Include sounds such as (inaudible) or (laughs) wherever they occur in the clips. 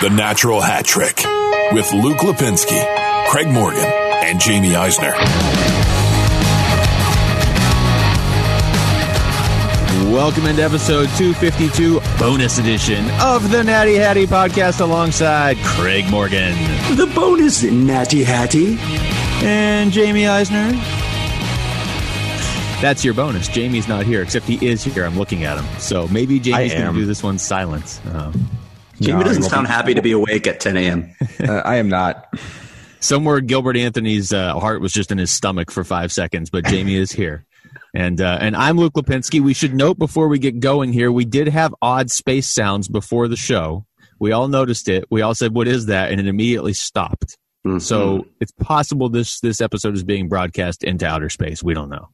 The Natural Hat Trick with Luke Lipinski, Craig Morgan, and Jaime Eisner. Welcome into episode 252, bonus edition of the Natty Hattie podcast alongside Craig Morgan The bonus, Natty Hattie. and Jaime Eisner. That's your bonus. Jaime's not here, except he is here. I'm looking at him. So maybe Jaime's going to do this one silence. Um, Jaime No, doesn't I sound happy to be awake at 10 a.m. (laughs) Uh, I am not. somewhere Gilbert Anthony's uh, heart was just in his stomach for five seconds, but Jaime is here. And uh, and I'm Luke Lipinski. We should note before we get going here, we did have odd space sounds before the show. We all noticed it. We all said, "What is that?" And it immediately stopped. Mhm. So it's possible this this episode is being broadcast into outer space. We don't know.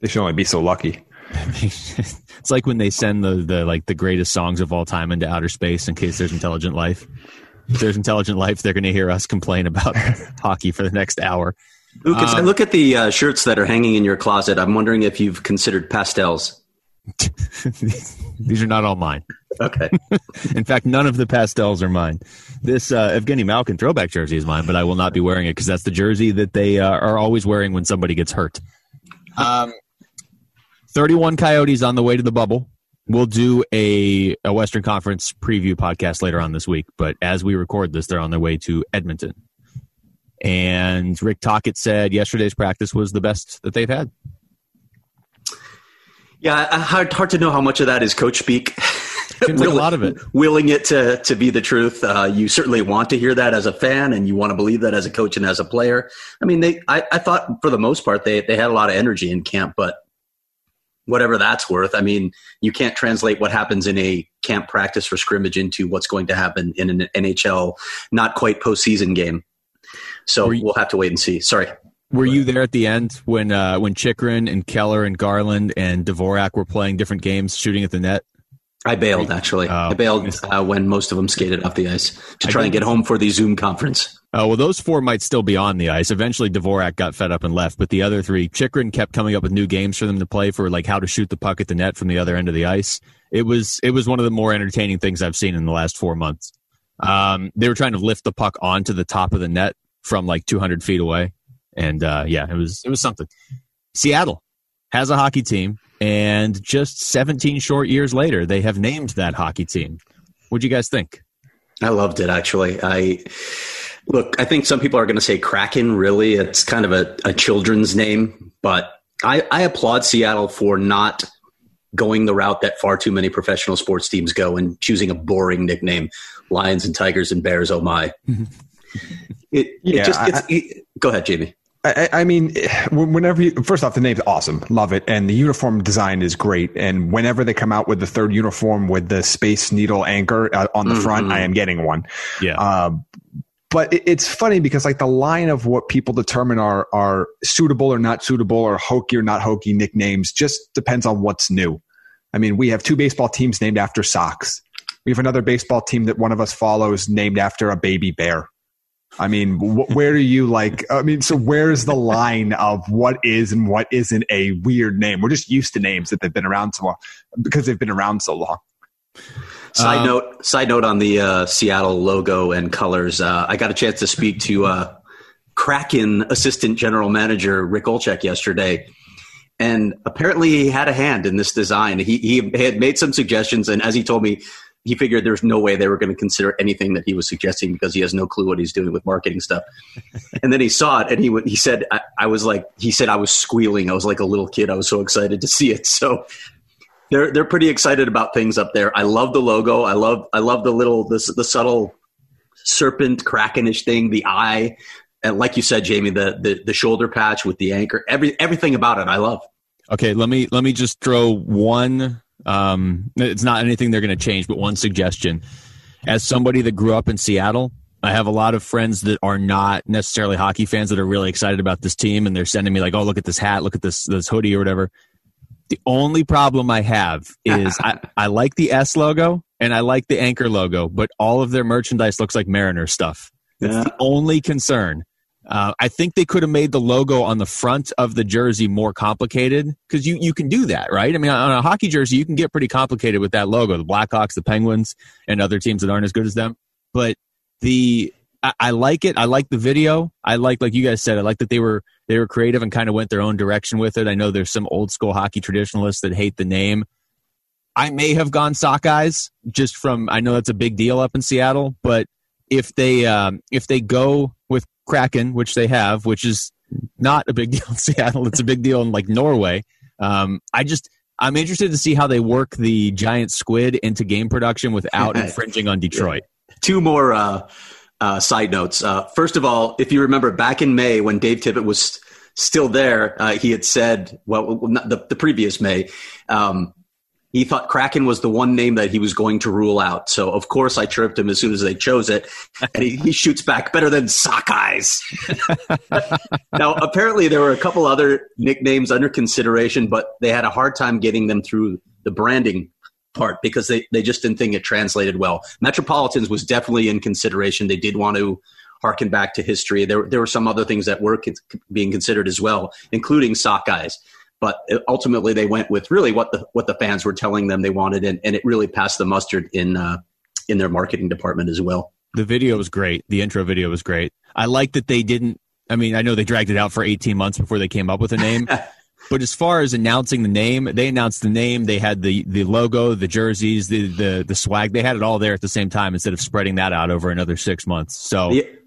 They should only be so lucky. (laughs) it's like when they send the, the like the greatest songs of all time into outer space in case there's intelligent life. If there's intelligent life, they're going to hear us complain about (laughs) hockey for the next hour. Luke, as I Um, look at the uh, shirts that are hanging in your closet, I'm wondering if you've considered pastels. (laughs) These are not all mine. Okay. In fact, none of the pastels are mine. This uh, Evgeny Malkin throwback jersey is mine, but I will not be wearing it because that's the jersey that they uh, are always wearing when somebody gets hurt. Um, 31 Coyotes on the way to the bubble. We'll do a, a Western Conference preview podcast later on this week, but as we record this, they're on their way to Edmonton. And Rick Tocchet said yesterday's practice was the best that they've had. Yeah, hard, hard to know how much of that is coach speak. Seems like a lot of it. Willing it to, to be the truth. Uh, you certainly want to hear that as a fan, and you want to believe that as a coach and as a player. I mean, they. I, I thought for the most part they they had a lot of energy in camp, but whatever that's worth. I mean, you can't translate what happens in a camp practice or scrimmage into what's going to happen in an NHL not quite postseason game. So you- we'll have to wait and see. Sorry. Were you there at the end when uh, when Chychrun and Keller and Garland and Dvorak were playing different games, shooting at the net? I bailed actually. Oh. I bailed uh, when most of them skated off the ice to try and get home for the Zoom conference. Oh well, those four might still be on the ice. Eventually, Dvorak got fed up and left, but the other three, Chychrun kept coming up with new games for them to play for, like how to shoot the puck at the net from the other end of the ice. It was it was one of the more entertaining things I've seen in the last four months. Um, they were trying to lift the puck onto the top of the net from like 200 feet away, and uh, yeah, it was it was something. Seattle has a hockey team, and just 17 short years later, they have named that hockey team. What'd you guys think? I loved it actually. I look. I think some people are going to say Kraken. Really, it's kind of a, a children's name, but I, I applaud Seattle for not going the route that far too many professional sports teams go and choosing a boring nickname, Lions and Tigers and Bears. Oh my! (laughs) It, Yeah, it just I- it, go ahead, Jaime. I, I mean, (sighs) whenever you, first off, the name's awesome. Love it. And the uniform design is great. And whenever they come out with the third uniform with the Space Needle anchor uh, on the front, Mhm. I am getting one. Yeah, Uh, but it, it's funny because like the line of what people determine are are suitable or not suitable or hokey or not hokey nicknames just depends on what's new. I mean, we have two baseball teams named after socks. We have another baseball team that one of us follows named after a baby bear. I mean, wh- where do you like? I mean, so where's the line of what is and what isn't a weird name? We're just used to names that they've been around so long because they've been around so long. Side Um, note, side note on the uh, Seattle logo and colors. Uh, I got a chance to speak to uh, Kraken assistant general manager Rick Olczyk yesterday, and apparently he had a hand in this design. He he had made some suggestions, and as he told me, he figured there's no way they were going to consider anything that he was suggesting because he has no clue what he's doing with marketing stuff. (laughs) and then he saw it, and he w- he said, I, "I was like," he said, "I was squealing. I was like a little kid. I was so excited to see it." (laughs) So they're they're pretty excited about things up there. I love the logo. I love I love the little the the subtle serpent krakenish thing, the eye, and like you said, Jaime, the the, the shoulder patch with the anchor. Every everything about it, I love. Okay, let me let me just throw one. Um, it's not anything they're going to change, but one suggestion. As somebody that grew up in Seattle, I have a lot of friends that are not necessarily hockey fans that are really excited about this team, and they're sending me like, "Oh, look at this hat, look at this this hoodie or whatever." The only problem I have is I, (laughs) I like the S logo and I like the anchor logo, but all of their merchandise looks like Mariner stuff. That's Yeah. the only concern. Uh, I think they could have made the logo on the front of the jersey more complicated because you, you can do that, right? I mean, on a hockey jersey, you can get pretty complicated with that logo, the Blackhawks, the Penguins, and other teams that aren't as good as them. But the I, I like it. I like the video. I like, like you guys said, I like that they were they were creative and kind of went their own direction with it. I know there's some old school hockey traditionalists that hate the name. I may have gone Sockeyes just from I know that's a big deal up in Seattle, but if they um, if they go Kraken, which they have, which is not a big (laughs) deal in Seattle, it's a big deal in like Norway. Um, I just I'm interested to see how they work the giant squid into game production without (laughs) infringing on Detroit. Two more uh, uh, side notes. Uh, first of all, if you remember back in May when Dave Tippett was still there, uh, he had said, well, the, the previous May, um, he thought Kraken was the one name that he was going to rule out. So of course I chirped him as soon as they chose it, and he, he shoots back better than Sockeyes. (laughs) now apparently there were a couple other nicknames under consideration, but they had a hard time getting them through the branding part because they, they just didn't think it translated well. Metropolitans was definitely in consideration. They did want to harken back to history. There, there were some other things that were being considered as well, including Sockeyes. But ultimately, they went with really what the what the fans were telling them they wanted, and, and it really passed the mustard in uh, in their marketing department as well. The video was great. The intro video was great. I like that they didn't. I mean, I know they dragged it out for 18 months before they came up with a name. (laughs) But as far as announcing the name, they announced the name. They had the the logo, the jerseys, the the the swag. They had it all there at the same time instead of spreading that out over another six months. So. The,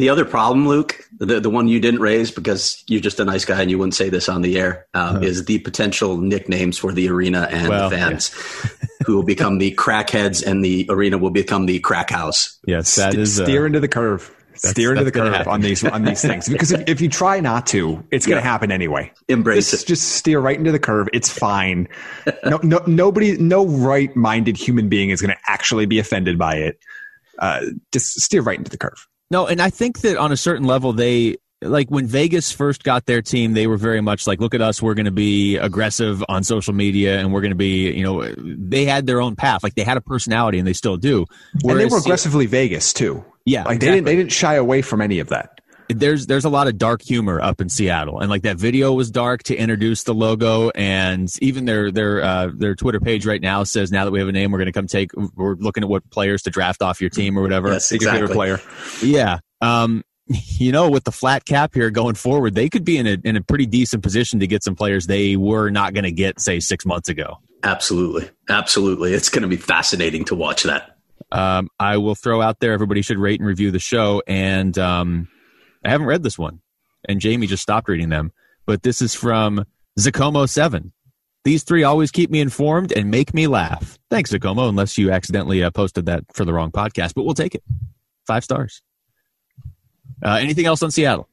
the other problem, Luke, the, the one you didn't raise because you're just a nice guy and you wouldn't say this on the air, uh, uh-huh. is the potential nicknames for the arena and well, the fans, yeah. who will become the crackheads and the arena will become the crack house. Yes, that St- is uh, steer into the curve. That's, steer into the curve happen. on these on these things (laughs) because if, if you try not to, it's going to happen anyway. Embrace just, it. Just steer right into the curve. It's fine. no, no, nobody, no right-minded human being is going to actually be offended by it. Uh, just steer right into the curve. No, and I think that on a certain level, they like when Vegas first got their team, they were very much like, look at us, we're going to be aggressive on social media and we're going to be, you know, they had their own path. Like they had a personality and they still do. Whereas, and they were aggressively Vegas too. Yeah, like exactly. they didn't they didn't shy away from any of that. There's there's a lot of dark humor up in Seattle, and like that video was dark to introduce the logo, and even their their uh, their Twitter page right now says now that we have a name, we're going to come take. We're looking at what players to draft off your team or whatever. Yes, exactly. player. Yeah. Um, you know, with the flat cap here going forward, they could be in a in a pretty decent position to get some players they were not going to get, say, six months ago. Absolutely, absolutely. It's going to be fascinating to watch that um, I will throw out there. Everybody should rate and review the show. And um, I haven't read this one, and Jaime just stopped reading them. But this is from Zacomo Seven. These three always keep me informed and make me laugh. Thanks, Zacomo. Unless you accidentally uh, posted that for the wrong podcast, but we'll take it. Five stars. Uh, anything else on Seattle?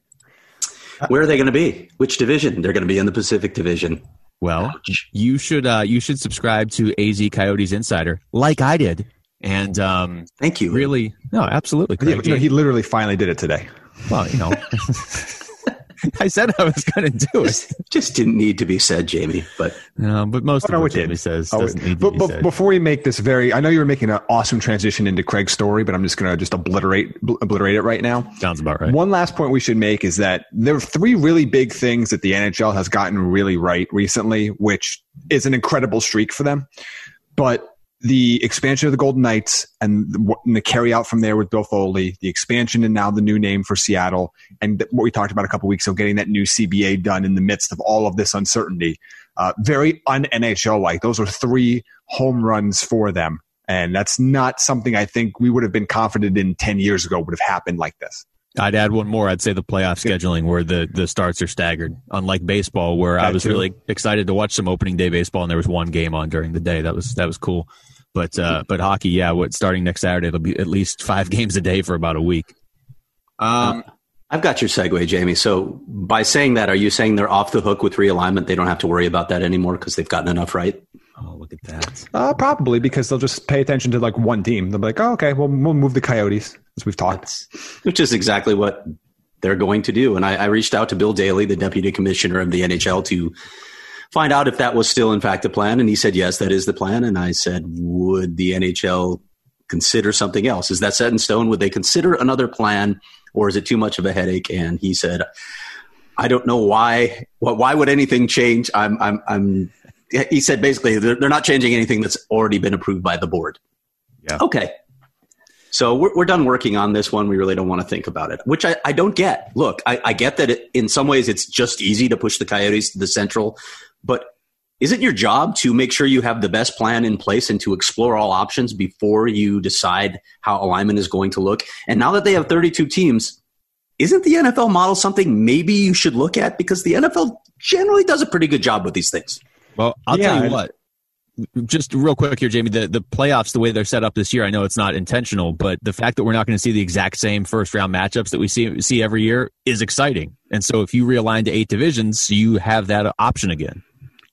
Where are they going to be? Which division? They're going to be in the Pacific Division. Well, Ouch. you should uh, you should subscribe to AZ Coyotes Insider, like I did and um, thank you. Really, no, absolutely. Craig. You know, he literally finally did it today. Well, you know, (laughs) I said I was going to do it. Just, just, didn't need to be said, Jaime. But no, but most oh, of what Jaime did. says oh, doesn't need but, to be said. Before we make this very, I know you were making an awesome transition into Craig's story, but I'm just going to just obliterate obliterate it right now. Sounds about right. One last point we should make is that there are three really big things that the NHL has gotten really right recently, which is an incredible streak for them. But the expansion of the Golden Knights and the, and the carry out from there with Bill Foley, the expansion and now the new name for Seattle, and what we talked about a couple weeks ago, getting that new CBA done in the midst of all of this uncertainty. Uh, very un NHL like. Those are three home runs for them. And that's not something I think we would have been confident in 10 years ago would have happened like this. I'd add one more. I'd say the playoff scheduling where the, the starts are staggered, unlike baseball, where that I was too. really excited to watch some opening day baseball and there was one game on during the day. That was that was cool. But uh, but hockey, yeah, what starting next Saturday, it'll be at least five (laughs) games a day for about a week. Um, I've got your segue, Jaime. So by saying that, are you saying they're off the hook with realignment? They don't have to worry about that anymore because they've gotten enough right. Oh, look at that. Uh, probably because they'll just pay attention to like one team. They'll be like, oh, okay, well, we'll move the Coyotes as we've talked. That's, which is exactly what they're going to do. And I, I reached out to Bill Daly, the deputy commissioner of the NHL, to find out if that was still in fact the plan. And he said, yes, that is the plan. And I said, would the NHL consider something else? Is that set in stone? Would they consider another plan, or is it too much of a headache? And he said, I don't know why. Why would anything change? I'm, I'm, I'm. He said basically they're, they're not changing anything that's already been approved by the board. Yeah. Okay. So we're, we're done working on this one. We really don't want to think about it, which I, I don't get. Look, I, I get that it, in some ways it's just easy to push the Coyotes to the Central, but is it your job to make sure you have the best plan in place and to explore all options before you decide how alignment is going to look? And now that they have 32 teams, isn't the NFL model something maybe you should look at? Because the NFL generally does a pretty good job with these things. Well, I'll yeah, tell you what. Just real quick here, Jaime. The the playoffs, the way they're set up this year, I know it's not intentional, but the fact that we're not going to see the exact same first round matchups that we see see every year is exciting. And so, if you realign to eight divisions, you have that option again.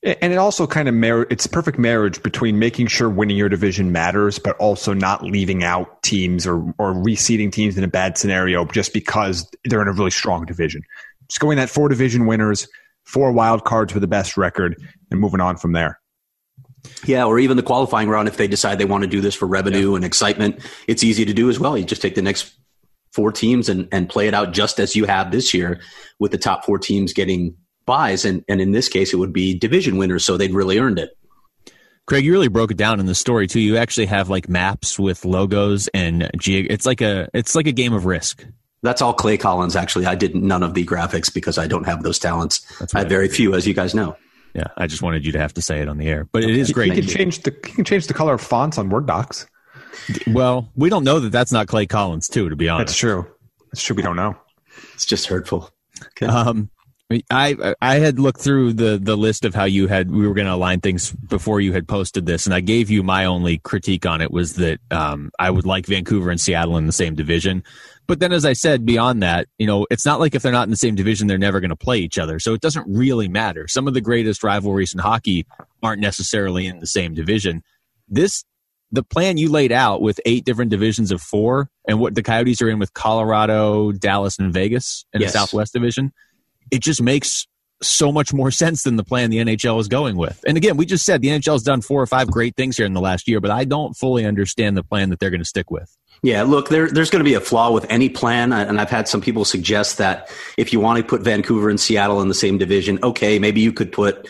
And it also kind of mar- it's perfect marriage between making sure winning your division matters, but also not leaving out teams or or reseeding teams in a bad scenario just because they're in a really strong division. Just going that four division winners, four wild cards with the best record, and moving on from there. Yeah, or even the qualifying round if they decide they want to do this for revenue yeah. and excitement, it's easy to do as well. You just take the next four teams and, and play it out just as you have this year with the top four teams getting buys, and, and in this case, it would be division winners, so they'd really earned it. Craig, you really broke it down in the story too. You actually have like maps with logos and ge- it's like a it's like a game of risk. That's all Clay Collins. Actually, I did none of the graphics because I don't have those talents. I have very few, as you guys know. Yeah, I just wanted you to have to say it on the air, but it is great. You can change the you can change the color of fonts on Word docs. Well, we don't know that that's not Clay Collins too. To be honest, that's true. That's true. We don't know. It's just hurtful. Okay. Um, I I had looked through the the list of how you had we were going to align things before you had posted this, and I gave you my only critique on it was that um, I would like Vancouver and Seattle in the same division. But then, as I said, beyond that, you know, it's not like if they're not in the same division, they're never going to play each other. So it doesn't really matter. Some of the greatest rivalries in hockey aren't necessarily in the same division. This the plan you laid out with eight different divisions of four, and what the Coyotes are in with Colorado, Dallas, and Vegas in yes. the Southwest Division it just makes so much more sense than the plan the NHL is going with. And again, we just said the NHL has done four or five great things here in the last year, but I don't fully understand the plan that they're going to stick with. Yeah, look, there, there's going to be a flaw with any plan. And I've had some people suggest that if you want to put Vancouver and Seattle in the same division, okay, maybe you could put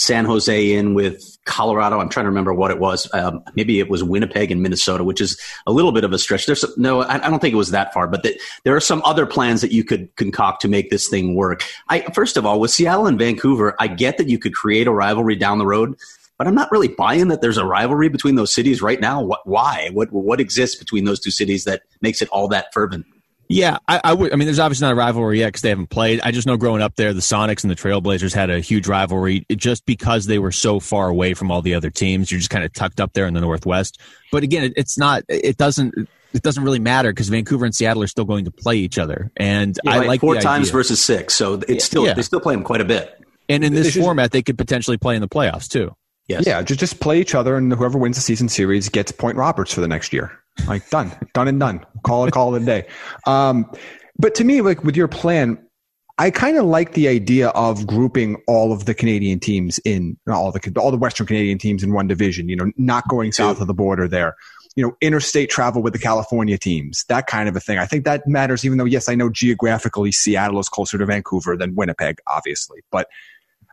San Jose in with Colorado. I'm trying to remember what it was. Um, maybe it was Winnipeg and Minnesota, which is a little bit of a stretch. There's some, no, I, I, don't think it was that far, but the, there are some other plans that you could concoct to make this thing work. I, first of all, with Seattle and Vancouver, I get that you could create a rivalry down the road, but I'm not really buying that there's a rivalry between those cities right now. What, why? What, what exists between those two cities that makes it all that fervent? Yeah, I, I, would. I mean, there's obviously not a rivalry yet because they haven't played. I just know growing up there, the Sonics and the Trailblazers had a huge rivalry just because they were so far away from all the other teams. You're just kind of tucked up there in the Northwest. But again, it, it's not. It doesn't. It doesn't really matter because Vancouver and Seattle are still going to play each other, and yeah, I like, like four times idea. versus six. So it's yeah, still yeah. they still play them quite a bit. And in this format, they could potentially play in the playoffs too. Yes. Yeah, just just play each other, and whoever wins the season series gets Point Roberts for the next year. Like done, done and done. Call it, call it a day. Um, but to me, like with your plan, I kind of like the idea of grouping all of the Canadian teams in all the all the Western Canadian teams in one division. You know, not going south of the border there. You know, interstate travel with the California teams, that kind of a thing. I think that matters. Even though, yes, I know geographically Seattle is closer to Vancouver than Winnipeg, obviously, but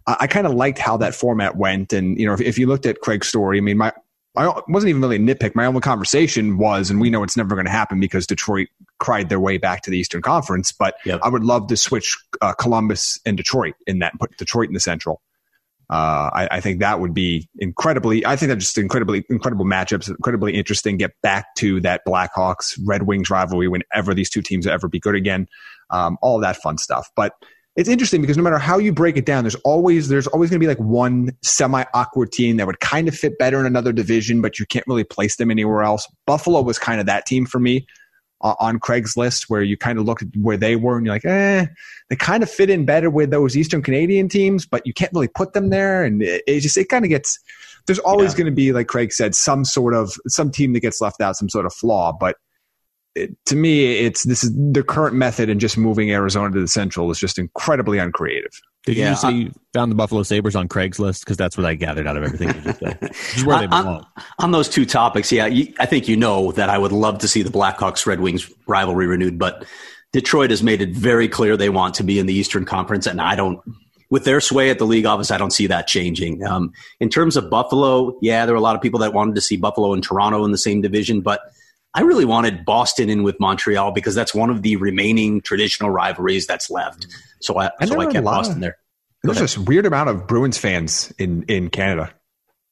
I, I kind of liked how that format went. And you know, if, if you looked at Craig's story, I mean, my I wasn't even really a nitpick. My only conversation was, and we know it's never going to happen because Detroit cried their way back to the Eastern Conference. But yep. I would love to switch uh, Columbus and Detroit in that, put Detroit in the Central. Uh, I, I, think that would be incredibly. I think that's just incredibly incredible matchups, incredibly interesting. Get back to that Blackhawks Red Wings rivalry whenever these two teams ever be good again. Um, all that fun stuff, but it's interesting because no matter how you break it down, there's always there's always going to be like one semi awkward team that would kind of fit better in another division, but you can't really place them anywhere else. Buffalo was kind of that team for me uh, on Craigslist, where you kind of look at where they were and you're like, eh, they kind of fit in better with those Eastern Canadian teams, but you can't really put them there, and it, it just it kind of gets. There's always yeah. going to be, like Craig said, some sort of some team that gets left out, some sort of flaw, but to me, it's this is the current method and just moving Arizona to the Central is just incredibly uncreative. Did Yeah, you say I- you found the Buffalo Sabres on Craigslist? Because that's what I gathered out of everything you just said. (laughs) Where they On- belong. On those two topics, yeah, you, I think you know that I would love to see the Blackhawks Red Wings rivalry renewed, but Detroit has made it very clear they want to be in the Eastern Conference, and I don't. With their sway at the league office, I don't see that changing. Um, in terms of Buffalo, yeah, there were a lot of people that wanted to see Buffalo and Toronto in the same division, but I really wanted Boston in with Montreal because that's one of the remaining traditional rivalries that's left. So I, And so I were a kept Boston of- there. Go There's ahead. this weird amount of Bruins fans in in Canada.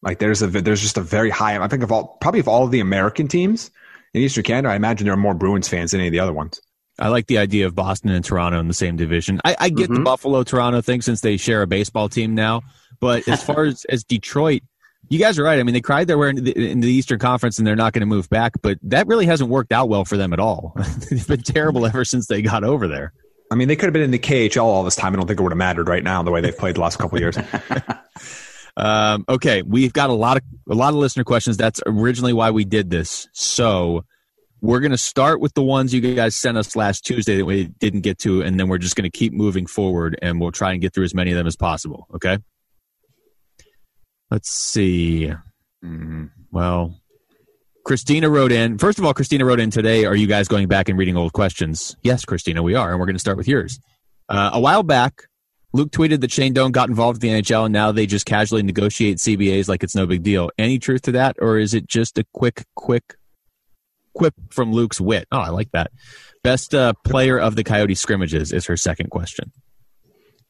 Like there's a there's just a very high. I think of all probably of all of the American teams in Eastern Canada, I imagine there are more Bruins fans than any of the other ones. I like the idea of Boston and Toronto in the same division. I, I get the Mhm. Buffalo Toronto thing since they share a baseball team now. But as (laughs) far as, as Detroit, you guys are right. I mean, they cried their way into the, into the Eastern Conference and they're not going to move back, but that really hasn't worked out well for them at all. (laughs) They've been terrible ever since they got over there. I mean, they could have been in the KHL all this time. I don't think it would have mattered right now the way they've played the last couple of years. (laughs) Um, okay, we've got a lot of a lot of listener questions. That's originally why we did this. So we're going to start with the ones you guys sent us last Tuesday that we didn't get to, and then we're just going to keep moving forward, and we'll try and get through as many of them as possible. Okay. Let's see. Mm, well, Christina wrote in. First of all, Christina wrote in today. Are you guys going back and reading old questions? Yes, Christina, we are, and we're going to start with yours. Uh, a while back, Luke tweeted that Shane Doan got involved with the NHL and now they just casually negotiate CBAs like it's no big deal. Any truth to that, or is it just a quick, quick quip from Luke's wit? Oh, I like that. Best uh, player of the Coyote scrimmages is her second question.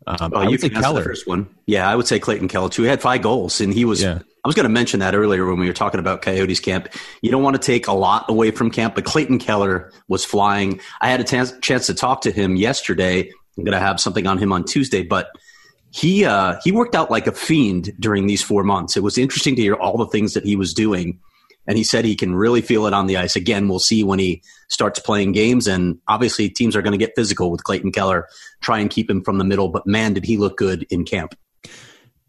Um, Oh, I you can answer the Keller. first one. Yeah, I would say Clayton Keller too. He had five goals, and he was. Yeah. I was going to mention that earlier when we were talking about Coyotes camp. You don't want to take a lot away from camp, but Clayton Keller was flying. I had a chance to talk to him yesterday. I'm going to have something on him on Tuesday, but he uh, he worked out like a fiend during these four months. It was interesting to hear all the things that he was doing, and he said he can really feel it on the ice. Again, we'll see when he starts playing games, and obviously teams are going to get physical with Clayton Keller, try and keep him from the middle. But man, did he look good in camp!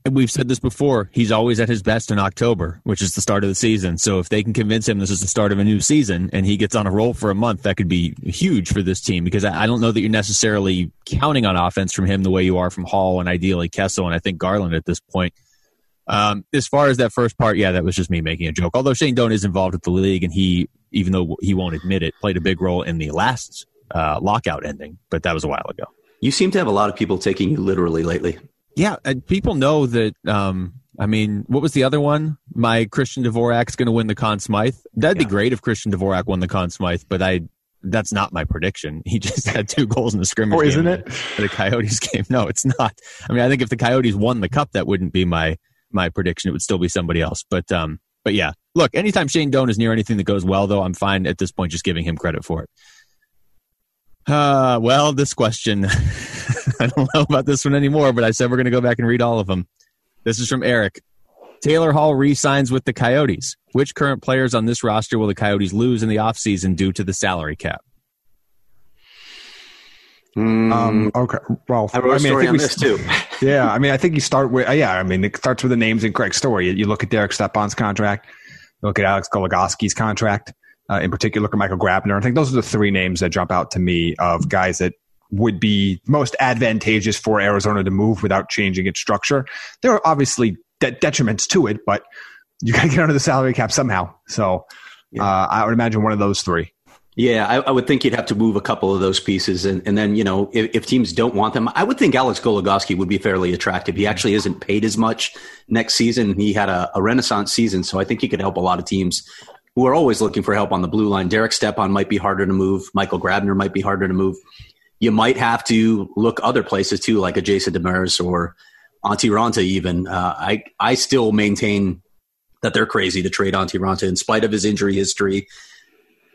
And we've said this before. He's always at his best in October, which is the start of the season. So if they can convince him this is the start of a new season and he gets on a roll for a month, that could be huge for this team because I don't know that you're necessarily counting on offense from him the way you are from Hall and ideally Kessel and I think Garland at this point. Um, as far as that first part, yeah, that was just me making a joke. Although Shane Doan is involved with the league and he, even though he won't admit it, played a big role in the last uh, lockout ending, but that was a while ago. You seem to have a lot of people taking you literally lately. Yeah, and people know that. Um, I mean, what was the other one? My Christian Dvorak's going to win the Conn Smythe. That'd Yeah. be great if Christian Dvorak won the Conn Smythe, but I. That's not my prediction. (laughs) He just had two goals in the scrimmage. Oh, game isn't it? The Coyotes (laughs) game. No, it's not. I mean, I think if the Coyotes won the cup, that wouldn't be my my prediction. It would still be somebody else. But um, but yeah. Look, anytime Shane Doan is near anything that goes well, though, I'm fine at this point just giving him credit for it. Uh, well, this question, (laughs) I don't know about this one anymore, but I said we're going to go back and read all of them. This is from Eric. Taylor Hall re-signs with the Coyotes. Which current players on this roster will the Coyotes lose in the offseason due to the salary cap? Um, okay. Well, I wrote I mean, I story think on we, this too. (laughs) yeah, I mean, I think you start with, yeah, I mean, it starts with the names in Craig's story. You, look at Derek Stepan's contract, you look at Alex Goligoski's contract, uh, in particular, look at Michael Grabner. I think those are the three names that jump out to me of guys that would be most advantageous for Arizona to move without changing its structure. There are obviously de- detriments to it, but you got to get under the salary cap somehow. So uh, I would imagine one of those three. Yeah, I, I would think you'd have to move a couple of those pieces, and, and then you know if, if teams don't want them, I would think Alex Goligoski would be fairly attractive. He actually isn't paid as much next season. He had a, a renaissance season, so I think he could help a lot of teams who are always looking for help on the blue line. Derek Stepan might be harder to move. Michael Grabner might be harder to move. You might have to look other places too, like a Jason Demers or Antti Raanta. Even uh, I, I still maintain that they're crazy to trade Antti Raanta in spite of his injury history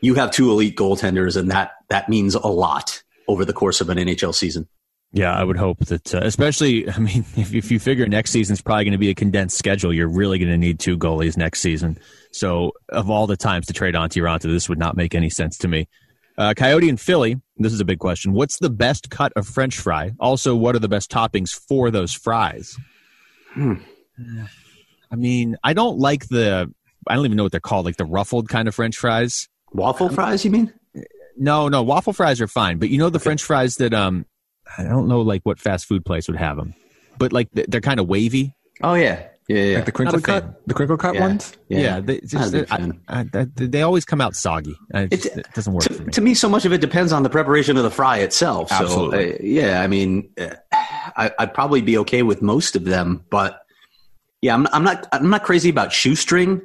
you have two elite goaltenders, and that that means a lot over the course of an NHL season. Yeah, I would hope that, uh, especially, I mean, (laughs) if, if you figure next season's probably going to be a condensed schedule, you're really going to need two goalies next season. So, of all the times to trade Antti Raanta, this would not make any sense to me. Uh, Coyote and Philly, this is a big question. What's the best cut of French fry? Also, what are the best toppings for those fries? Hmm. I mean, I don't like the, I don't even know what they're called, like the ruffled kind of French fries. Waffle fries, you mean? No, no, waffle fries are fine, but you know the French fries that um, I don't know like what fast food place would have them. but like they're kind of wavy. Oh yeah, yeah, yeah. Like the crinkle Not a fan. cut, the crinkle cut Yeah. ones. Yeah, they, just, big I. I, I, they always come out soggy. I just, It's- it doesn't work for to, me. to me, so much of it depends on the preparation of the fry itself. So, Absolutely. uh, yeah, I mean, uh, I, I'd probably be okay with most of them, but yeah, I'm, I'm not. I'm not crazy about shoestring.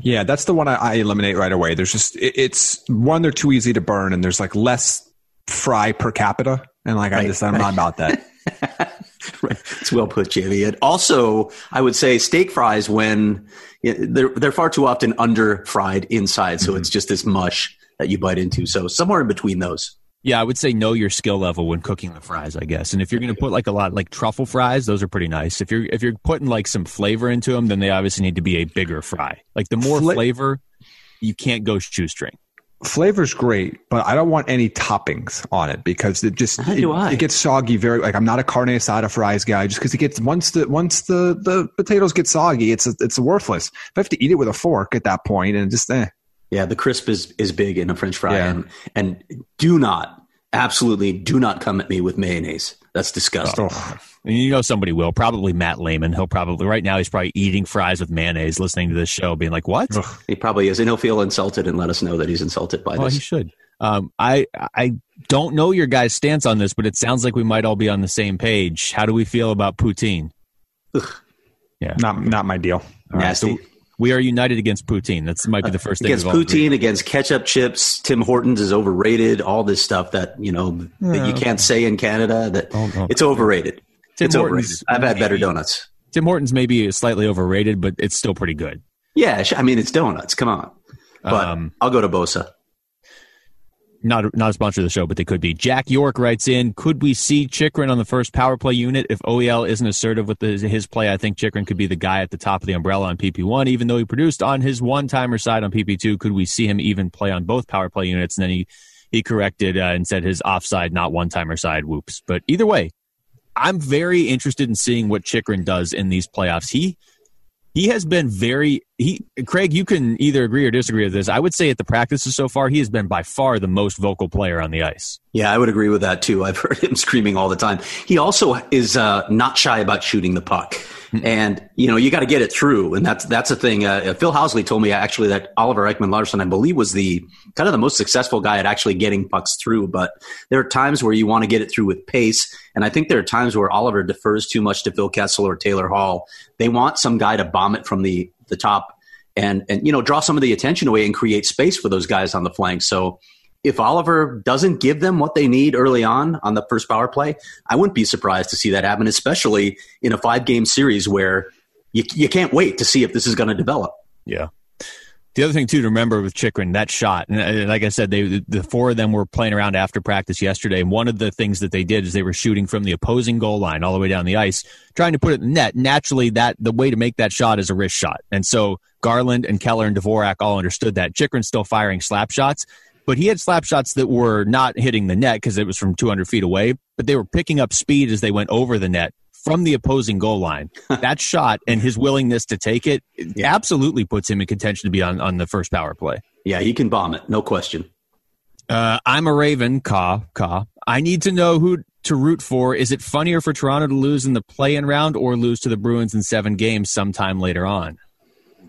Yeah, that's the one I, I eliminate right away. There's just it, it's one they're too easy to burn, and there's like less fry per capita, and like I Right, just I'm not about that. (laughs) Right. It's well put, Jaime. And also, I would say steak fries when they're they're far too often under fried inside, so mm-hmm. it's just this mush that you bite into. So somewhere in between those. Yeah, I would say know your skill level when cooking the fries, I guess. And if you're going to put like a lot like truffle fries, those are pretty nice. If you're if you're putting like some flavor into them, then they obviously need to be a bigger fry. Like the more Fla- flavor, you can't go shoestring. Flavor's great, but I don't want any toppings on it because it just it, it gets soggy very like I'm not a carne asada fries guy just because it gets once the once the the potatoes get soggy it's it's worthless. If I have to eat it with a fork at that point and just eh. Yeah, the crisp is is big in a French fry, Yeah. and and do not, absolutely, do not come at me with mayonnaise. That's disgusting. Oh, you know somebody will. Probably Matt Lehman. He'll probably right now he's probably eating fries with mayonnaise, listening to this show, being like, "What?" Ugh. He probably is, and he'll feel insulted and let us know that he's insulted by Well, this. he should. Um, I I don't know your guys' stance on this, but it sounds like we might all be on the same page. How do we feel about poutine? Yeah, not not my deal. All right, Nasty. so we are united against poutine. That's might be the first thing against we've agreed. poutine, against ketchup chips, Tim Hortons is overrated. All this stuff that you know that you can't say in Canada that Oh, no. it's overrated. Tim it's Hortons overrated. I've had better donuts. Tim Hortons may be slightly overrated, but it's still pretty good. Yeah, I mean it's donuts. Come on, but Um, I'll go to Bosa. Not not a sponsor of the show, but they could be. Jack York writes in: Could we see Chychrun on the first power play unit if OEL isn't assertive with his, his play? I think Chychrun could be the guy at the top of the umbrella on PP one, even though he produced on his one timer side on PP two. Could we see him even play on both power play units? And then he he corrected uh, and said his offside, not one timer side. Whoops. But either way, I'm very interested in seeing what Chychrun does in these playoffs. He he has been very he Craig. You can either agree or disagree with this. I would say at the practices so far, he has been by far the most vocal player on the ice. Yeah, I would agree with that too. I've (laughs) heard him screaming all the time. He also is uh, not shy about shooting the puck, and you know you got to get it through, and that's that's the thing. Uh, Phil Housley told me actually that Oliver Ekman Larsson, I believe, was the kind of the most successful guy at actually getting pucks through. But there are times where you want to get it through with pace, and I think there are times where Oliver defers too much to Phil Kessel or Taylor Hall. They want some guy to bomb it from the the top and and you know draw some of the attention away and create space for those guys on the flank. So if Oliver doesn't give them what they need early on on the first power play, I wouldn't be surprised to see that happen, especially in a five game series where you, you can't wait to see if this is going to develop. Yeah. The other thing too to remember with Chychrun, that shot, and uh, like I said, they the four of them were playing around after practice yesterday. And one of the things that they did is they were shooting from the opposing goal line all the way down the ice, trying to put it in the net. Naturally, that the way to make that shot is a wrist shot, and so Garland and Keller and Dvorak all understood that. Chychrun's still firing slap shots, but he had slap shots that were not hitting the net because it was from 200 feet away, but they were picking up speed as they went over the net from the opposing goal line. that shot and his willingness to take it absolutely puts him in contention to be on, on the first power play. Yeah, he can bomb it, no question. Uh, I'm a Raven, Ka, Ka. I need to know who to root for. Is it funnier for Toronto to lose in the play-in round or lose to the Bruins in seven games sometime later on?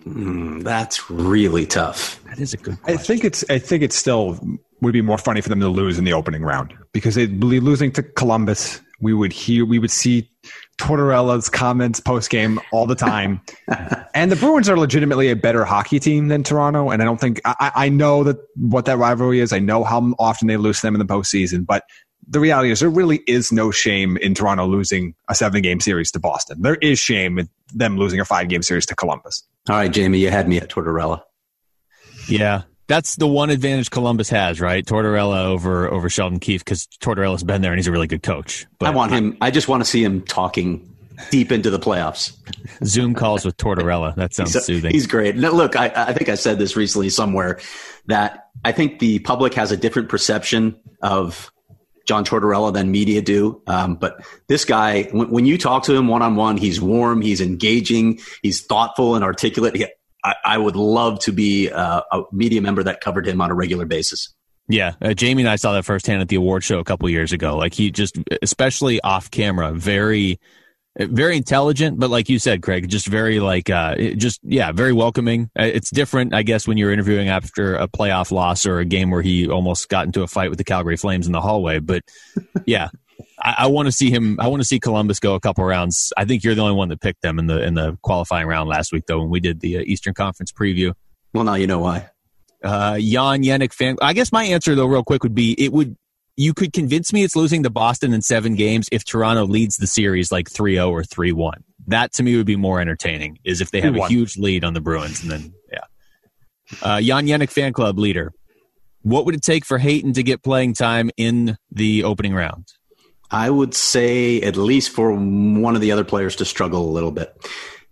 Mm, that's really tough. That is a good I think it's I think it's still would be more funny for them to lose in the opening round because they'd be losing to Columbus. We would hear we would see Tortorella's comments post game all the time, (laughs) and the Bruins are legitimately a better hockey team than Toronto. And I don't think I, I know that what that rivalry is. I know how often they lose to them in the postseason, but the reality is there really is no shame in Toronto losing a seven game series to Boston. There is shame in them losing a five game series to Columbus. All right, Jaime, you had me at Tortorella. Yeah, that's the one advantage Columbus has, right? Tortorella over over Sheldon Keefe because Tortorella's been there and he's a really good coach. But I want him. I just want to see him talking deep into the playoffs. Zoom calls with Tortorella. That sounds He's, soothing. he's great. Now, look, I, I think I said this recently somewhere that I think the public has a different perception of John Tortorella than media do. Um, but this guy, when, when you talk to him one on one, he's warm, he's engaging, he's thoughtful and articulate. He, I, I would love to be uh, a media member that covered him on a regular basis. Yeah, uh, Jaime and I saw that firsthand at the award show a couple years ago. Like he just, especially off camera, very very intelligent, but like you said, Craig, just very like, uh, just yeah, very welcoming. Uh, it's different, I guess, when you're interviewing after a playoff loss or a game where he almost got into a fight with the Calgary Flames in the hallway. But (laughs) yeah, I, I want to see him. I want to see Columbus go a couple rounds. I think you're the only one that picked them in the in the qualifying round last week, though, when we did the uh, Eastern Conference preview. Well, now you know why. Uh, Jan Yannick fan. I guess my answer though, real quick, would be it would you could convince me it's losing to Boston in seven games if Toronto leads the series like 3-0 or 3-1. That to me would be more entertaining is if they have a huge lead on the Bruins and then yeah. Uh, Jan Yannick fan club leader. What would it take for Hayton to get playing time in the opening round? I would say at least for one of the other players to struggle a little bit.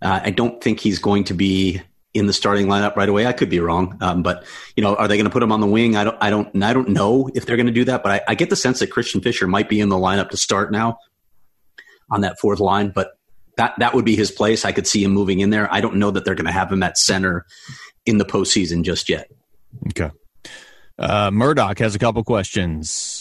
Uh, I don't think he's going to be in the starting lineup right away. I could be wrong, um, but you know, are they going to put him on the wing? I don't, I don't, I don't know if they're going to do that. But I, I, get the sense that Christian Fischer might be in the lineup to start now on that fourth line. But that that would be his place. I could see him moving in there. I don't know that they're going to have him at center in the postseason just yet. Okay. Uh, Murdoch has a couple questions.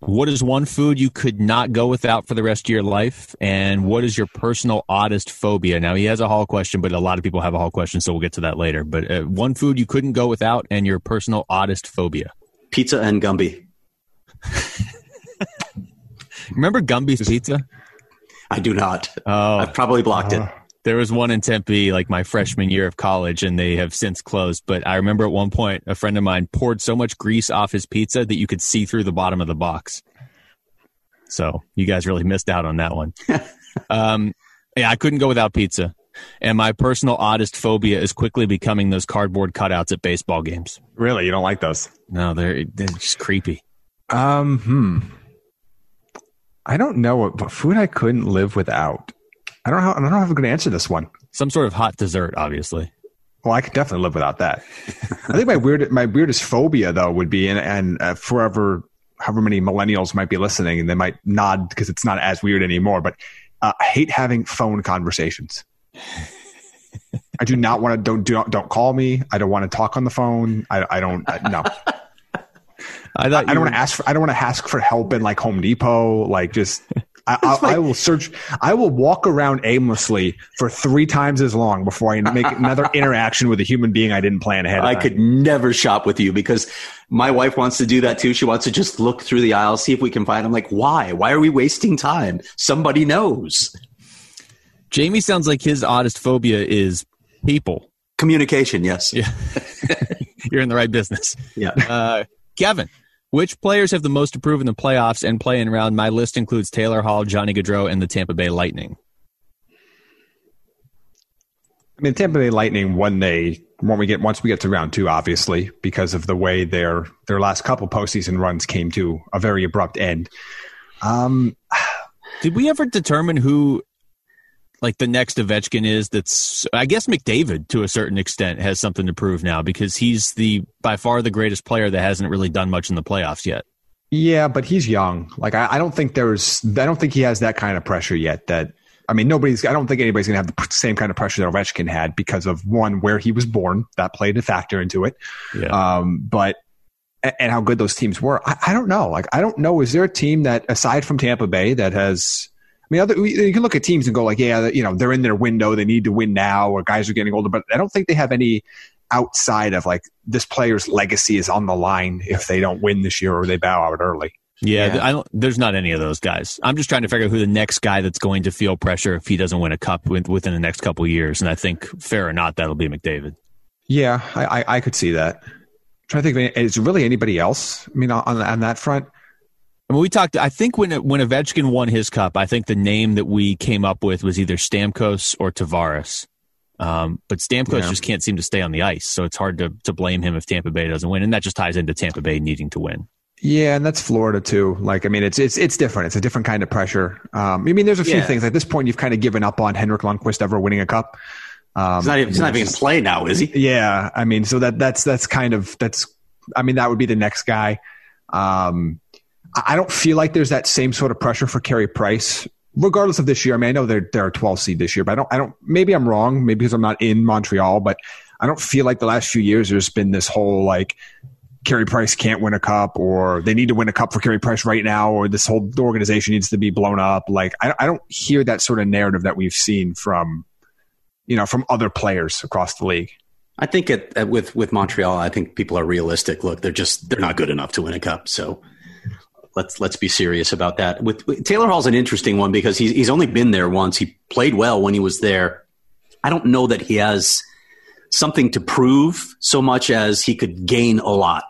What is one food you could not go without for the rest of your life? And what is your personal oddest phobia? Now, he has a hall question, but a lot of people have a hall question, so we'll get to that later. But uh, one food you couldn't go without and your personal oddest phobia? Pizza and Gumby. (laughs) Remember Gumby's Pizza? I do not. Oh, I've probably blocked uh, it. There was one in Tempe, like my freshman year of college, and they have since closed. But I remember at one point, a friend of mine poured so much grease off his pizza that you could see through the bottom of the box. So you guys really missed out on that one. (laughs) um, yeah, I couldn't go without pizza. And my personal oddest phobia is quickly becoming those cardboard cutouts at baseball games. Really, you don't like those? No, they're they're just creepy. Um, hmm. I don't know what food I couldn't live without. I don't know. How, I don't know how I'm going to answer this one. Some sort of hot dessert, obviously. Well, I could definitely live without that. I think my weird, my weirdest phobia though would be, and, and uh, forever, however many millennials might be listening, and they might nod because it's not as weird anymore. But uh, I hate having phone conversations. I do not want to don't don't don't call me. I don't want to talk on the phone. I I don't I, no. (laughs) I, I don't want to ask for I don't want to ask for help in like Home Depot. Like just (laughs) I, I, I, will search. I will walk around aimlessly for three times as long before I make another (laughs) interaction with a human being I didn't plan ahead. I could never shop with you because my wife wants to do that too. She wants to just look through the aisle, see if we can find. I'm like, why? Why are we wasting time? Somebody knows. Jaime sounds like his oddest phobia is people. Communication. Yes. Yeah. (laughs) You're in the right business. Yeah. Uh, Kevin. Which players have the most to prove in the playoffs and play-in round? My list includes Taylor Hall, Johnny Gaudreau, and the Tampa Bay Lightning. I mean, Tampa Bay Lightning one day when we get once we get to round two, obviously because of the way their their last couple postseason runs came to a very abrupt end. Um, (sighs) did we ever determine who like the next Ovechkin is that's I guess McDavid to a certain extent has something to prove now because he's the by far the greatest player that hasn't really done much in the playoffs yet. Yeah, but he's young. Like I, I don't think there's I don't think he has that kind of pressure yet that I mean nobody's I don't think anybody's gonna have the same kind of pressure that Ovechkin had because of one, where he was born, that played a factor into it. Yeah. Um, but and how good those teams were. I, I don't know. Like I don't know. Is there a team that aside from Tampa Bay that has mean, other, you can look at teams and go like, yeah, you know, they're in their window. They need to win now, or guys are getting older. But I don't think they have any outside of like this player's legacy is on the line if they don't win this year or they bow out early. Yeah, yeah. I don't. There's not any of those guys. I'm just trying to figure out who the next guy that's going to feel pressure if he doesn't win a cup within the next couple years. And I think, fair or not, that'll be McDavid. Yeah, I, I, I could see that. I'm trying to think, is really anybody else? I mean, on, on that front, I mean, we talked. I think when when Ovechkin won his cup, I think the name that we came up with was either Stamkos or Tavares. Um, but Stamkos yeah. just can't seem to stay on the ice, so it's hard to to blame him if Tampa Bay doesn't win, and that just ties into Tampa Bay needing to win. Yeah, and that's Florida too. Like, I mean, it's it's it's different. It's a different kind of pressure. Um, I mean, there's a few yeah. things at this point you've kind of given up on Henrik Lundqvist ever winning a cup. Um, he's not even, he's not even going to play now, is he? Yeah, I mean, so that that's that's kind of that's. I mean, that would be the next guy. Um, I don't feel like there's that same sort of pressure for Carey Price, regardless of this year. I mean, I know they're they're a 12 seed this year, but I don't I don't maybe I'm wrong, maybe because I'm not in Montreal, but I don't feel like the last few years there's been this whole like Carey Price can't win a cup, or they need to win a cup for Carey Price right now, or this whole organization needs to be blown up. Like I, I don't hear that sort of narrative that we've seen from, you know, from other players across the league. I think it, with with Montreal, I think people are realistic. Look, they're just they're not good enough to win a cup. So let's let's be serious about that. With, with Taylor Hall's an interesting one because he's he's only been there once. He played well when he was there. I don't know that he has something to prove so much as he could gain a lot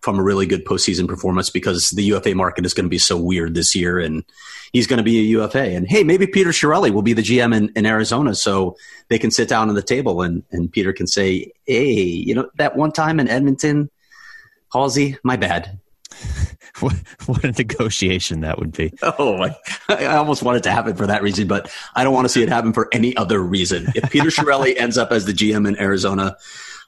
from a really good postseason performance because the UFA market is going to be so weird this year and he's going to be a UFA. And hey, maybe Peter Chiarelli will be the GM in, in Arizona so they can sit down on the table and, and Peter can say, hey, you know, that one time in Edmonton, Halsey, my bad. (laughs) what, what a negotiation that would be. Oh, I, I almost want it to happen for that reason, but I don't want to see it happen for any other reason. If Peter (laughs) Chiarelli ends up as the GM in Arizona,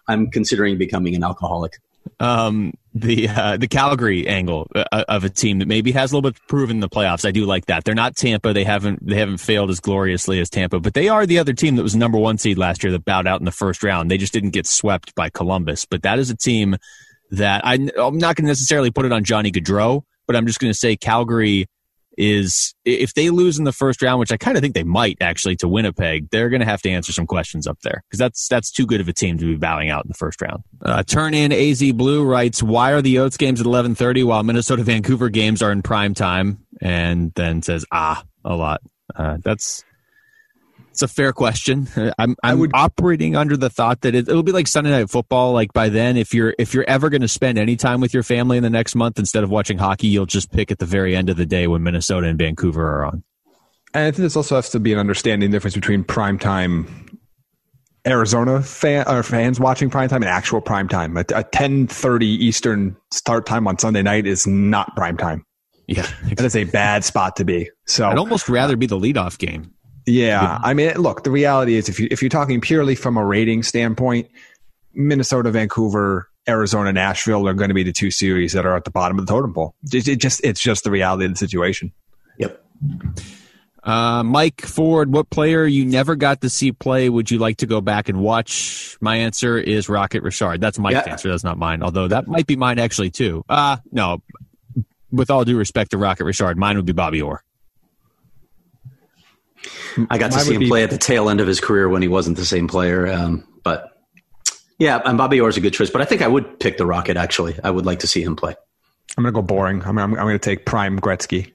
I'm considering becoming an alcoholic. Um, the uh, the Calgary angle uh, of a team that maybe has a little bit proven in the playoffs. I do like that. They're not Tampa. They haven't they haven't failed as gloriously as Tampa, but they are the other team that was number one seed last year that bowed out in the first round. They just didn't get swept by Columbus. But that is a team that I, I'm not going to necessarily put it on Johnny Gaudreau, but I'm just going to say Calgary is if they lose in the first round, which I kind of think they might actually to Winnipeg, they're going to have to answer some questions up there because that's that's too good of a team to be bowing out in the first round. Uh, turn in AZ Blue writes, "Why are the Yotes games at 11:30 while Minnesota Vancouver games are in prime time?" And then says, "Ah, a lot." Uh, that's it's a fair question. (laughs) I'm I'm would, operating under the thought that it, will be like Sunday night football. Like by then, if you're if you're ever going to spend any time with your family in the next month instead of watching hockey, you'll just pick at the very end of the day when Minnesota and Vancouver are on. And I think this also has to be an understanding difference between prime time Arizona fan or fans watching prime time and actual prime time. A, a ten thirty Eastern start time on Sunday night is not prime time. Yeah, that is a bad spot to be. So I'd almost rather be the leadoff game. Yeah, yeah, I mean, look, the reality is if you if you're talking purely from a rating standpoint, Minnesota, Vancouver, Arizona, Nashville are going to be the two series that are at the bottom of the totem pole. It, it just it's just the reality of the situation. Yep. Uh, Mike Ford, what player you never got to see play would you like to go back and watch? My answer is Rocket Richard. That's Mike's yeah. answer. That's not mine. Although that might be mine actually too. Uh, no, with all due respect to Rocket Richard, mine would be Bobby Orr. I got to see him be, play at the tail end of his career when he wasn't the same player. Um, but yeah, and Bobby Orr is a good choice. But I think I would pick the Rocket. Actually, I would like to see him play. I'm going to go boring. I'm, I'm, I'm going to take Prime Gretzky.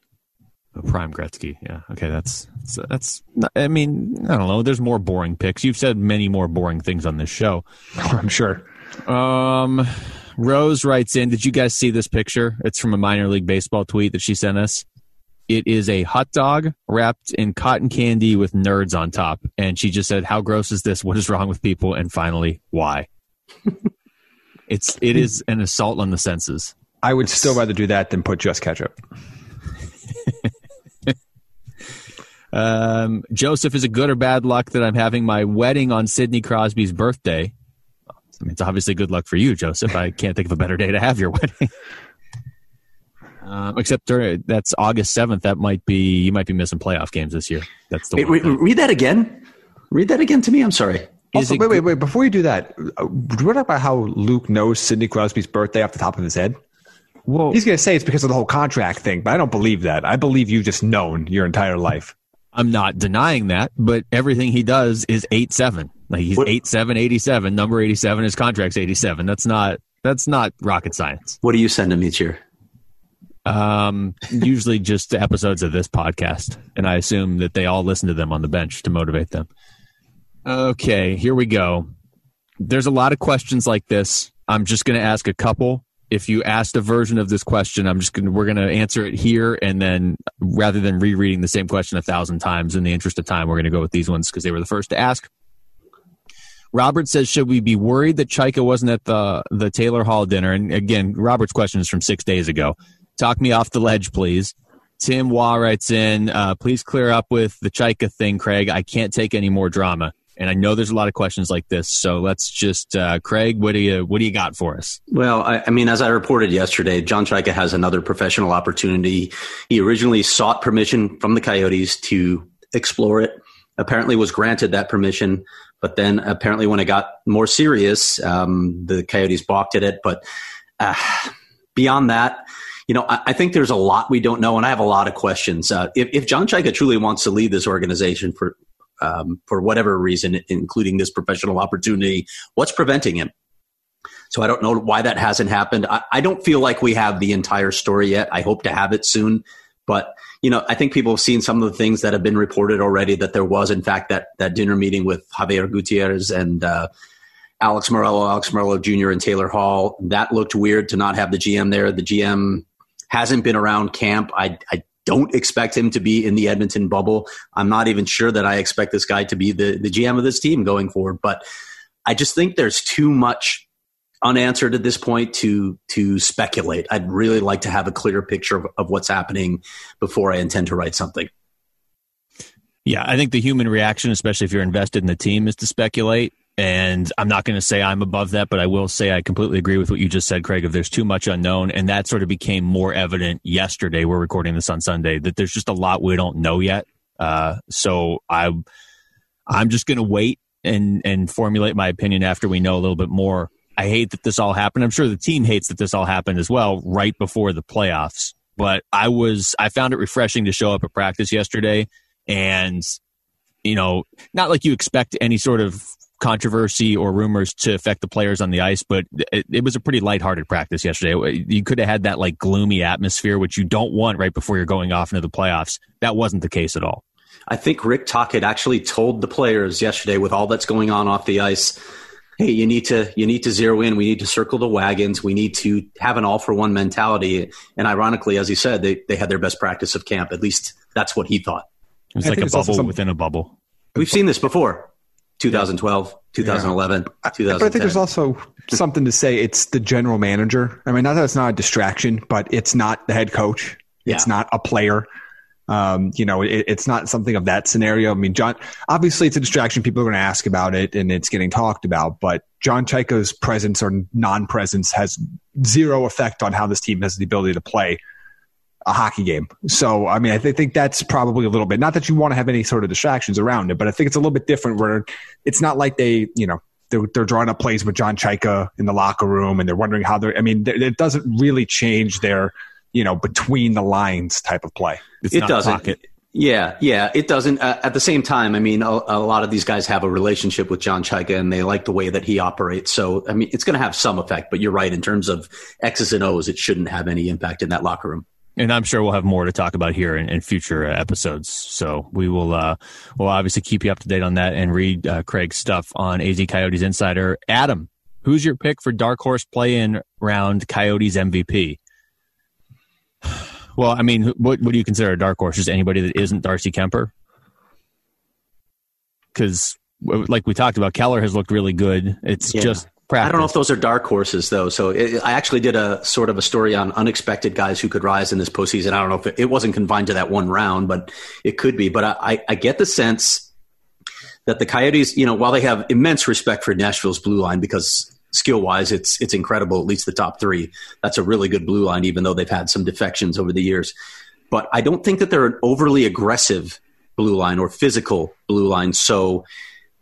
Oh, Prime Gretzky. Yeah. Okay. That's that's. I mean, I don't know. There's more boring picks. You've said many more boring things on this show. (laughs) I'm sure. Um, Rose writes in. Did you guys see this picture? It's from a minor league baseball tweet that she sent us. It is a hot dog wrapped in cotton candy with nerds on top. And she just said, How gross is this? What is wrong with people? And finally, why? (laughs) it's it is an assault on the senses. I would still rather do that than put just ketchup. (laughs) um, Joseph, is it good or bad luck that I'm having my wedding on Sidney Crosby's birthday? I mean, it's obviously good luck for you, Joseph. I can't think of a better day to have your wedding. (laughs) Um, except during, that's August seventh. That might be you might be missing playoff games this year. That's the wait, wait, read that again. Read that again to me. I'm sorry. Also, wait, wait, wait. Before you do that, uh, what about how Luke knows Sidney Crosby's birthday off the top of his head? Well, he's going to say it's because of the whole contract thing, but I don't believe that. I believe you've just known your entire life. I'm not denying that, but everything he does is eight seven. Like he's what? eight seven eighty seven. Number eighty seven. His contract's eighty seven. That's not that's not rocket science. What do you send him each year? Um, usually just episodes of this podcast, and I assume that they all listen to them on the bench to motivate them. Okay, here we go. There's a lot of questions like this. I'm just going to ask a couple. If you asked a version of this question, I'm just going to, we're going to answer it here. And then rather than rereading the same question a thousand times in the interest of time, we're going to go with these ones because they were the first to ask. Robert says, should we be worried that Chayka wasn't at the, the Taylor Hall dinner? And again, Robert's question is from six days ago. Talk me off the ledge, please. Tim Waugh writes in, uh, please clear up with the Chayka thing, Craig. I can't take any more drama. And I know there's a lot of questions like this, so let's just, uh, Craig, what do you what do you got for us? Well, I, I mean, as I reported yesterday, John Chayka has another professional opportunity. He originally sought permission from the Coyotes to explore it. Apparently, was granted that permission, but then apparently, when it got more serious, um, the Coyotes balked at it. But uh, beyond that, you know, I, I, think there's a lot we don't know, and I have a lot of questions. Uh, if, if, John Chayka truly wants to lead this organization for um, for whatever reason, including this professional opportunity, what's preventing him? So I don't know why that hasn't happened. I, I don't feel like we have the entire story yet. I hope to have it soon, but you know, I think people have seen some of the things that have been reported already. That there was, in fact, that that dinner meeting with Javier Gutierrez and uh, Alex Meruelo, Alex Meruelo Jr. and Taylor Hall. That looked weird to not have the GM there. The GM hasn't been around camp. I, I don't expect him to be in the Edmonton bubble. I'm not even sure that I expect this guy to be the, the GM of this team going forward. But I just think there's too much unanswered at this point to to speculate. I'd really like to have a clear picture of, of what's happening before I intend to write something. Yeah, I think the human reaction, especially if you're invested in the team, is to speculate. And I'm not going to say I'm above that, but I will say I completely agree with what you just said, Craig. If there's too much unknown, and that sort of became more evident yesterday. We're recording this on Sunday that there's just a lot we don't know yet. Uh, so I, I'm just going to wait and and formulate my opinion after we know a little bit more. I hate that this all happened. I'm sure the team hates that this all happened as well, right before the playoffs. But I was I found it refreshing to show up at practice yesterday, and you know, not like you expect any sort of controversy or rumors to affect the players on the ice, but it, it, was a pretty lighthearted practice yesterday. You could have had that like gloomy atmosphere, which you don't want right before you're going off into the playoffs. That wasn't the case at all. I think Rick Tocchet actually told the players yesterday, with all that's going on off the ice, hey, you need to you need to zero in. We need to circle the wagons. We need to have an all for one mentality. And ironically, as he said, they they had their best practice of camp. At least that's what he thought. It was I like a bubble some, within a bubble. We've seen this before. 2012, 2011, yeah. 2010. But I think there's also something to say. It's the general manager. I mean, not that it's not a distraction, but it's not the head coach. Yeah. It's not a player. Um, you know, it, it's not something of that scenario. I mean, John, obviously it's a distraction. People are going to ask about it and it's getting talked about, but John Chayka's presence or non-presence has zero effect on how this team has the ability to play a hockey game. So, I mean, I th- think that's probably a little bit, not that you want to have any sort of distractions around it, but I think it's a little bit different where it's not like they, you know, they're, they're drawing up plays with John Chayka in the locker room and they're wondering how they're, I mean, it doesn't really change their, you know, between the lines type of play. It's it doesn't. Pocket. Yeah, yeah, it doesn't. Uh, at the same time, I mean, a, a, lot of these guys have a relationship with John Chayka and they like the way that he operates. So, I mean, it's going to have some effect, but you're right. In terms of X's and O's, it shouldn't have any impact in that locker room and I'm sure we'll have more to talk about here in, in future episodes. So we will, uh, we'll obviously keep you up to date on that and read uh, Craig's stuff on AZ Coyotes Insider. Adam, who's your pick for dark horse play-in round Coyotes MVP? Well, I mean, what what do you consider a dark horse? Is anybody that isn't Darcy Kuemper? Because, like we talked about, Keller has looked really good. It's yeah. just Practice. I don't know if those are dark horses though. So it, I actually did a sort of a story on unexpected guys who could rise in this postseason. I don't know if it, it wasn't confined to that one round, but it could be. But I, I get the sense that the Coyotes, you know, while they have immense respect for Nashville's blue line because skill wise, it's it's incredible. At least the top three. That's a really good blue line, even though they've had some defections over the years. But I don't think that they're an overly aggressive blue line or physical blue line. So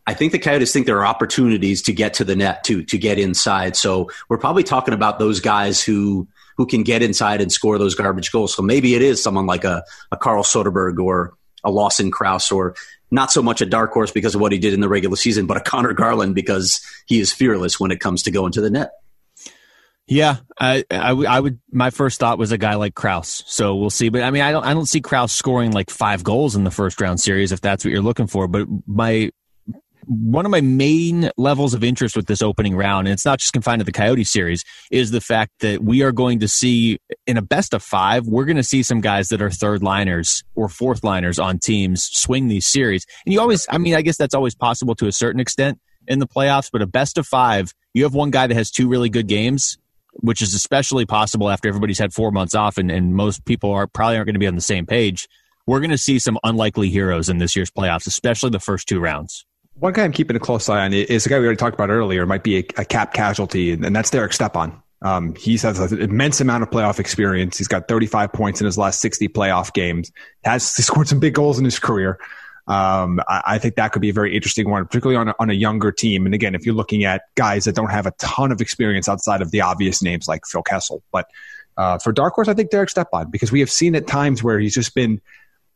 I think the Coyotes think there are opportunities to get to the net to to get inside. So we're probably talking about those guys who who can get inside and score those garbage goals. So maybe it is someone like a, a Carl Soderberg or a Lawson Crouse or not so much a dark horse because of what he did in the regular season, but a Conor Garland because he is fearless when it comes to going to the net. Yeah, I, I, I, would. My first thought was a guy like Crouse. So we'll see. But I mean, I don't, I don't see Crouse scoring like five goals in the first round series if that's what you're looking for. But my one of my main levels of interest with this opening round, and it's not just confined to the Coyote series, is the fact that we are going to see in a best of five, we're going to see some guys that are third liners or fourth liners on teams swing these series. And you always, I mean, I guess that's always possible to a certain extent in the playoffs, but a best of five, you have one guy that has two really good games, which is especially possible after everybody's had four months off and, and most people are probably aren't going to be on the same page. We're going to see some unlikely heroes in this year's playoffs, especially the first two rounds. One guy I'm keeping a close eye on is a guy we already talked about earlier. Might be a, a cap casualty, and that's Derek Stepan. Um, he has an immense amount of playoff experience. He's got 35 points in his last 60 playoff games. Has he (laughs) scored some big goals in his career. Um, I, I, think that could be a very interesting one, particularly on a, on a younger team. And again, if you're looking at guys that don't have a ton of experience outside of the obvious names like Phil Kessel, but uh, for Dark Horse, I think Derek Stepan because we have seen at times where he's just been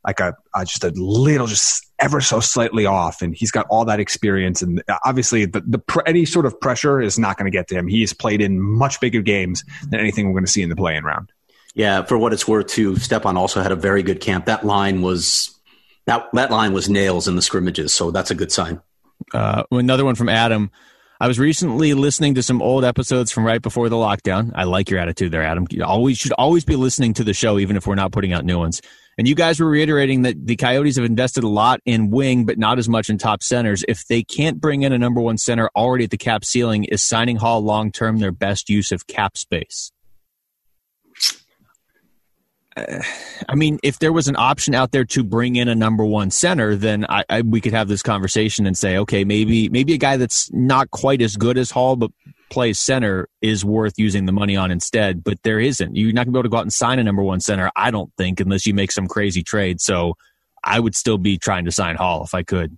like a, a, just a little, just ever so slightly off, and he's got all that experience. And obviously, the, the any sort of pressure is not going to get to him. He's played in much bigger games than anything we're going to see in the playing round. Yeah, for what it's worth, too, Stepan also had a very good camp. That line was that that line was nails in the scrimmages, so that's a good sign. Uh, another one from Adam. I was recently listening to some old episodes from right before the lockdown. I like your attitude there, Adam. You always should always be listening to the show, even if we're not putting out new ones. And you guys were reiterating that the Coyotes have invested a lot in wing, but not as much in top centers. If they can't bring in a number one center already at the cap ceiling, is signing Hall long term their best use of cap space? I mean, if there was an option out there to bring in a number one center, then I, I, we could have this conversation and say, okay, maybe maybe a guy that's not quite as good as Hall but plays center is worth using the money on instead. But there isn't. You're not gonna be able to go out and sign a number one center, I don't think, unless you make some crazy trade. So I would still be trying to sign Hall if I could.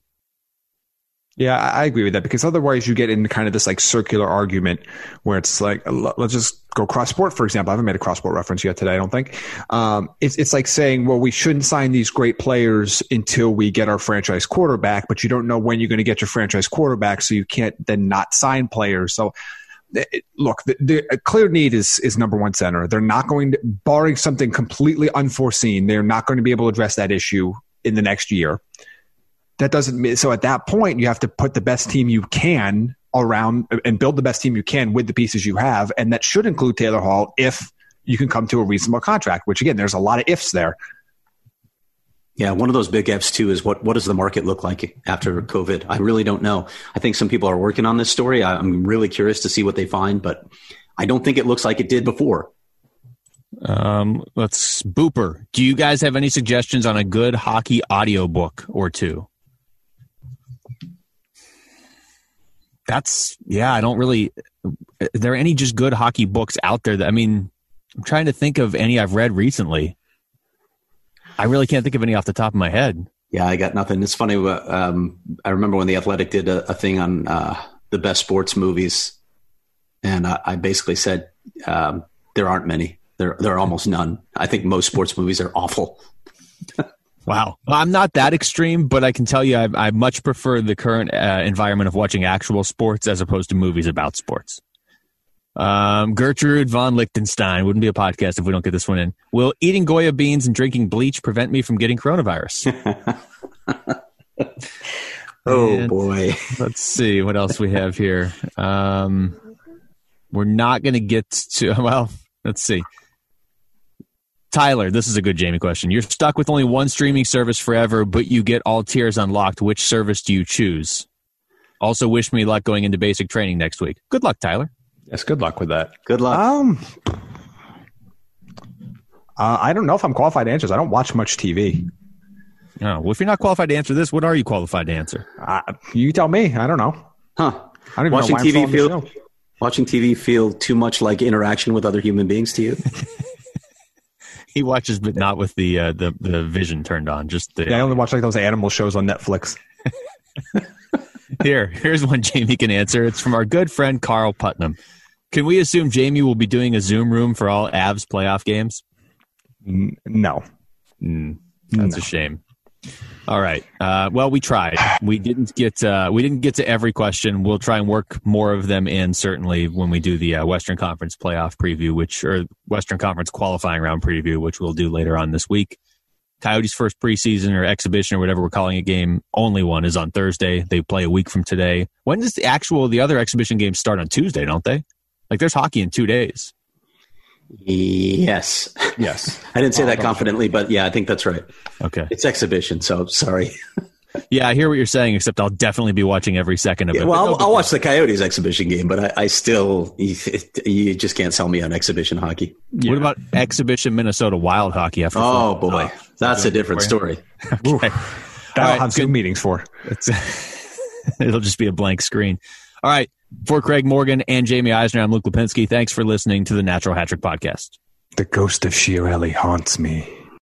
Yeah, I agree with that because otherwise you get into kind of this like circular argument where it's like, let's just go cross sport, for example. I haven't made a cross sport reference yet today, I don't think. Um, it's, it's like saying, well, we shouldn't sign these great players until we get our franchise quarterback, but you don't know when you're going to get your franchise quarterback, so you can't then not sign players. So, look, the, the clear need is is number one center. They're not going to, barring something completely unforeseen, they're not going to be able to address that issue in the next year that doesn't mean so at that point you have to put the best team you can around and build the best team you can with the pieces you have and that should include Taylor Hall if you can come to a reasonable contract which again there's a lot of ifs there yeah, one of those big ifs too is what what does the market look like after COVID? I really don't know. I think some people are working on this story. I'm really curious to see what they find, but I don't think it looks like it did before. Um, let's booper. Do you guys have any suggestions on a good hockey audiobook or two? That's yeah. I don't really. Are there any just good hockey books out there? That I mean, I'm trying to think of any I've read recently. I really can't think of any off the top of my head. Yeah, I got nothing. It's funny. Um, I remember when the Athletic did a, a thing on uh, the best sports movies, and I, I basically said um, there aren't many. There, there are almost none. I think most sports movies are awful. (laughs) Wow. Well, I'm not that extreme, but I can tell you I, I much prefer the current uh, environment of watching actual sports as opposed to movies about sports. Um, Gertrude von Lichtenstein wouldn't be a podcast if we don't get this one in. Will eating Goya beans and drinking bleach prevent me from getting coronavirus? (laughs) oh and boy. Let's see what else we have here. Um, we're not going to get to, (laughs) well, let's see. Tyler, this is a good Jaime question. You're stuck with only one streaming service forever, but you get all tiers unlocked. Which service do you choose? Also, wish me luck going into basic training next week. Good luck, Tyler. Yes, good luck with that. Good luck. Um, uh, I don't know if I'm qualified to answer. I don't watch much TV. Oh, well, if you're not qualified to answer this, what are you qualified to answer? Uh, you tell me. I don't know. Huh? I don't even watching know TV feel watching TV feel too much like interaction with other human beings to you? (laughs) he watches, but not with the uh, the the vision turned on. Just the, yeah, I only watch like those animal shows on Netflix. (laughs) Here, here's one Jaime can answer. It's from our good friend Carl Putnam. Can we assume Jaime will be doing a Zoom room for all Avs playoff games? No, mm, that's no. a shame. All right. Uh, well, we tried. We didn't get uh, we didn't get to every question. We'll try and work more of them in certainly when we do the uh, Western Conference playoff preview, which or Western Conference qualifying round preview, which we'll do later on this week. Coyotes' first preseason or exhibition or whatever we're calling a game, only one is on Thursday. They play a week from today. When does the actual the other exhibition games start on Tuesday? Don't they? Like there's hockey in two days. Yes. Yes. (laughs) I didn't say that confidently, but yeah, I think that's right. Okay. It's exhibition, so sorry. (laughs) yeah, I hear what you're saying, except I'll definitely be watching every second of it. well, I'll, I'll, watch the Coyotes exhibition game, but I, I still, you, you, just can't sell me on exhibition hockey. Yeah. What about exhibition Minnesota Wild hockey after? Oh, boy. Oh, that's a different story. (laughs) okay. That'll right, have Zoom meetings for. it'll just be a blank screen. All right. For Craig Morgan and Jaime Eisner, I'm Luke Lapinski. Thanks for listening to the Natural Hat Trick Podcast. The ghost of Chiarelli haunts me.